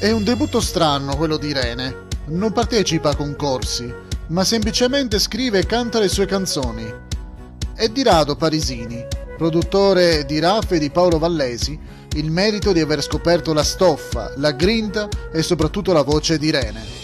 È un debutto strano quello di Irene. Non partecipa a concorsi, ma semplicemente scrive e canta le sue canzoni. È di Rado Parisini, produttore di Raff e di Paolo Vallesi, il merito di aver scoperto la stoffa, la grinta e soprattutto la voce di Irene.